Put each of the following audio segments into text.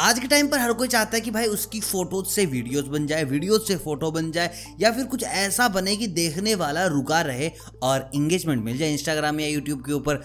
आज के टाइम पर हर कोई चाहता है कि भाई उसकी फ़ोटोज़ से वीडियोस बन जाए वीडियोज़ से फ़ोटो बन जाए, या फिर कुछ ऐसा बने कि देखने वाला रुका रहे और इंगेजमेंट मिल जाए इंस्टाग्राम या यूट्यूब के ऊपर।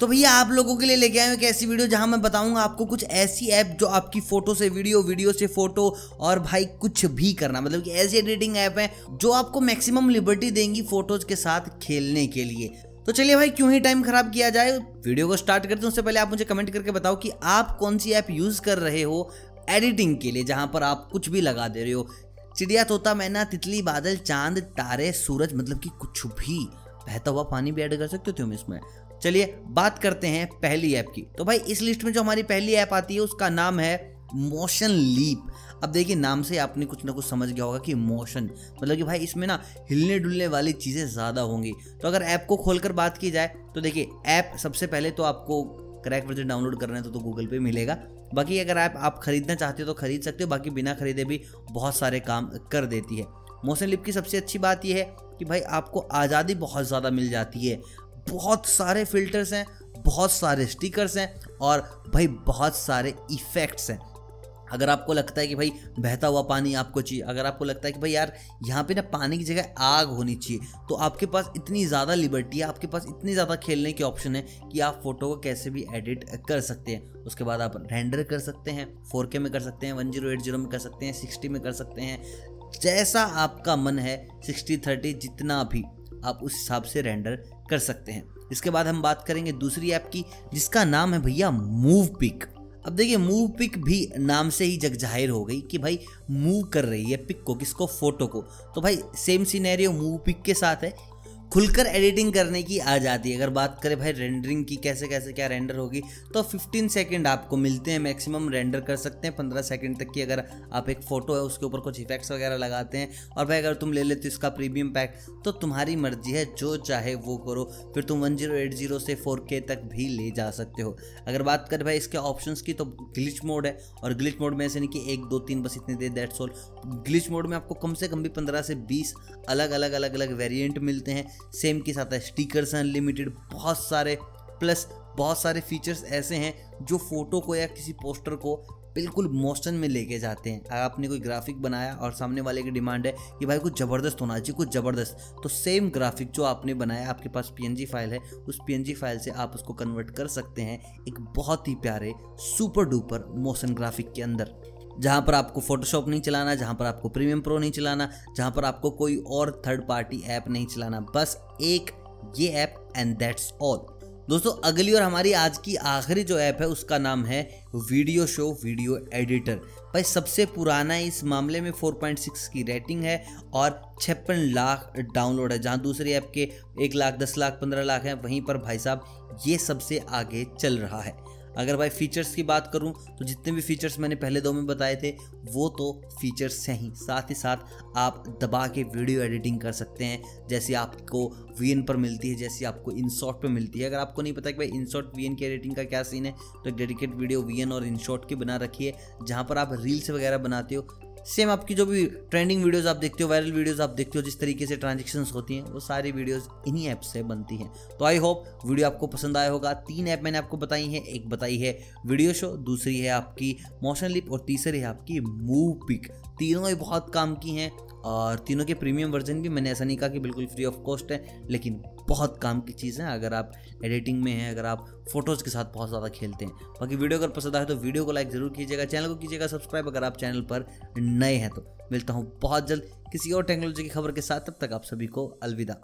तो भैया, आप लोगों के लिए लेके आए एक ऐसी वीडियो जहाँ मैं बताऊँगा आपको कुछ ऐसी ऐप जो आपकी फ़ोटो से वीडियो वीडियो से फ़ोटो और भाई कुछ भी करना। मतलब कि ऐसी एडिटिंग ऐप है जो आपको मैक्सिमम लिबर्टी देंगी फ़ोटोज़ के साथ खेलने के लिए। तो चलिए भाई, क्यों ही टाइम खराब किया जाए? वीडियो को स्टार्ट करते हैं, उससे पहले आप मुझे कमेंट करके बताओ कि आप कौन सी ऐप यूज़ कर रहे हो एडिटिंग के लिए, जहाँ पर आप कुछ भी लगा दे रहे हो। चिड़िया, तोता, मैना, तितली, बादल, चाँद, तारे, सूरज मतलब कि कुछ भी। बहता हुआ पानी भी ऐड कर सकते हो तुम इसमें। चलिए, बात करते हैं पहली ऐप की। तो भाई, इस लिस्ट में जो हमारी पहली ऐप आती है, उसका नाम है मोशन लीप अब देखिए नाम से आपने कुछ ना कुछ समझ गया होगा कि मोशन मतलब कि भाई इसमें ना हिलने डुलने वाली चीज़ें ज़्यादा होंगी। तो अगर ऐप को खोलकर बात की जाए तो देखिए ऐप सबसे पहले तो आपको क्रैक वर्जन डाउनलोड करना है तो, तो गूगल पे मिलेगा। बाकी अगर ऐप आप खरीदना चाहते हो तो खरीद सकते हो बाकी बिना खरीदे भी बहुत सारे काम कर देती है। मोशन लिप की सबसे अच्छी बात यह है कि भाई आपको आज़ादी बहुत ज़्यादा मिल जाती है। बहुत सारे फिल्टर्स हैं बहुत सारे स्टिकर्स हैं और भाई बहुत सारे इफ़ेक्ट्स हैं। अगर आपको लगता है कि भाई बहता हुआ पानी आपको चाहिए, अगर आपको लगता है कि भाई यार यहाँ पे ना पानी की जगह आग होनी चाहिए तो आपके पास इतनी ज़्यादा लिबर्टी है, आपके पास इतनी ज़्यादा खेलने के ऑप्शन है कि आप फ़ोटो को कैसे भी एडिट कर सकते हैं। उसके बाद आप रेंडर कर सकते हैं, फोर में कर सकते हैं, वन में कर सकते हैं, सिक्सटी में कर सकते हैं। जैसा आपका मन है, सिक्सटी थर्टी जितना भी आप उस हिसाब से रेंडर कर सकते हैं। इसके बाद हम बात करेंगे दूसरी ऐप की, जिसका नाम है भैया मूव पिक। अब देखिए मूव पिक भी नाम से ही जग ज़ाहिर हो गई कि भाई मूव कर रही है पिक को, किसको? फ़ोटो को। तो भाई सेम सीनेरियो मूव पिक के साथ है। खुलकर एडिटिंग करने की आ जाती है। अगर बात करें भाई रेंडरिंग की, कैसे कैसे, क्या रेंडर होगी तो 15 सेकंड आपको मिलते हैं मैक्सिमम रेंडर कर सकते हैं। 15 सेकंड तक की अगर आप एक फ़ोटो है, उसके ऊपर कुछ इफेक्ट्स वगैरह लगाते हैं। और भाई अगर तुम ले लेते हो इसका प्रीमियम पैक तो तुम्हारी मर्ज़ी है, जो चाहे वो करो। फिर तुम वन से फोर तक भी ले जा सकते हो। अगर बात करें भाई इसके ऑप्शन की तो ग्लिच मोड है। और ग्लिच मोड में ऐसे नहीं कि एक, दो, तीन, बस इतने दे दैट्स ऑल ग्लिच मोड में आपको कम से कम भी पंद्रह से बीस अलग अलग अलग अलग वेरियंट मिलते हैं। सेम के साथ है। स्टिकर्स अनलिमिटेड बहुत सारे प्लस बहुत सारे फीचर्स ऐसे हैं जो फ़ोटो को या किसी पोस्टर को बिल्कुल मोशन में लेके जाते हैं। अगर आपने कोई ग्राफिक बनाया और सामने वाले की डिमांड है कि भाई कुछ ज़बरदस्त होना चाहिए, कुछ ज़बरदस्त तो सेम ग्राफिक जो आपने बनाया, आपके पास पीएनजी फ़ाइल है, उस PNG फ़ाइल से आप उसको कन्वर्ट कर सकते हैं एक बहुत ही प्यारे सुपर डुपर मोशन ग्राफिक के अंदर। जहाँ पर आपको फोटोशॉप नहीं चलाना, जहाँ पर आपको प्रीमियम प्रो नहीं चलाना, जहाँ पर आपको कोई और थर्ड पार्टी ऐप नहीं चलाना, बस एक ये ऐप एंड दैट्स ऑल दोस्तों, अगली और हमारी आज की आखिरी जो ऐप है, उसका नाम है वीडियो शो वीडियो एडिटर भाई, सबसे पुराना इस मामले में 4.6 की रेटिंग है और छप्पन लाख डाउनलोड है। जहाँ दूसरी ऐप के एक लाख, दस लाख, पंद्रह लाख हैं, वहीं पर भाई साहब, ये सबसे आगे चल रहा है। अगर भाई फीचर्स की बात करूँ तो जितने भी फीचर्स मैंने पहले दो में बताए थे, वो तो फीचर्स हैं ही। साथ ही साथ आप दबा के वीडियो एडिटिंग कर सकते हैं, जैसे आपको वीएन पर मिलती है, जैसे आपको इनशॉट पर मिलती है। अगर आपको नहीं पता कि भाई इनशॉट वी की एडिटिंग का क्या सीन है तो डेडिकेट वीडियो वी और इनशॉट की बना रखी है, जहाँ पर आप रील्स वगैरह बनाते हो सेम आपकी जो भी ट्रेंडिंग वीडियोज़ आप देखते हो वायरल वीडियोज़ आप देखते हो, जिस तरीके से ट्रांजेक्शन्स होती हैं, वो सारी वीडियोज़ इन्हीं ऐप से बनती हैं। तो आई होप वीडियो आपको पसंद आया होगा। तीन ऐप मैंने आपको बताई हैं। एक बताई है वीडियो शो दूसरी है आपकी मोशन लिप और तीसरी है आपकी मूव पिक तीनों ही बहुत काम की हैं। और तीनों के प्रीमियम वर्जन भी मैंने ऐसा नहीं कहा कि बिल्कुल फ्री ऑफ़ कॉस्ट है, लेकिन बहुत काम की चीज़ है। अगर आप एडिटिंग में हैं, अगर आप फ़ोटोज़ के साथ बहुत ज़्यादा खेलते हैं। बाकी वीडियो अगर पसंद आए तो वीडियो को लाइक ज़रूर कीजिएगा चैनल को कीजिएगा सब्सक्राइब अगर आप चैनल पर नए हैं तो। मिलता हूँ बहुत जल्द किसी और टेक्नोलॉजी की खबर के साथ। तब तक आप सभी को अलविदा।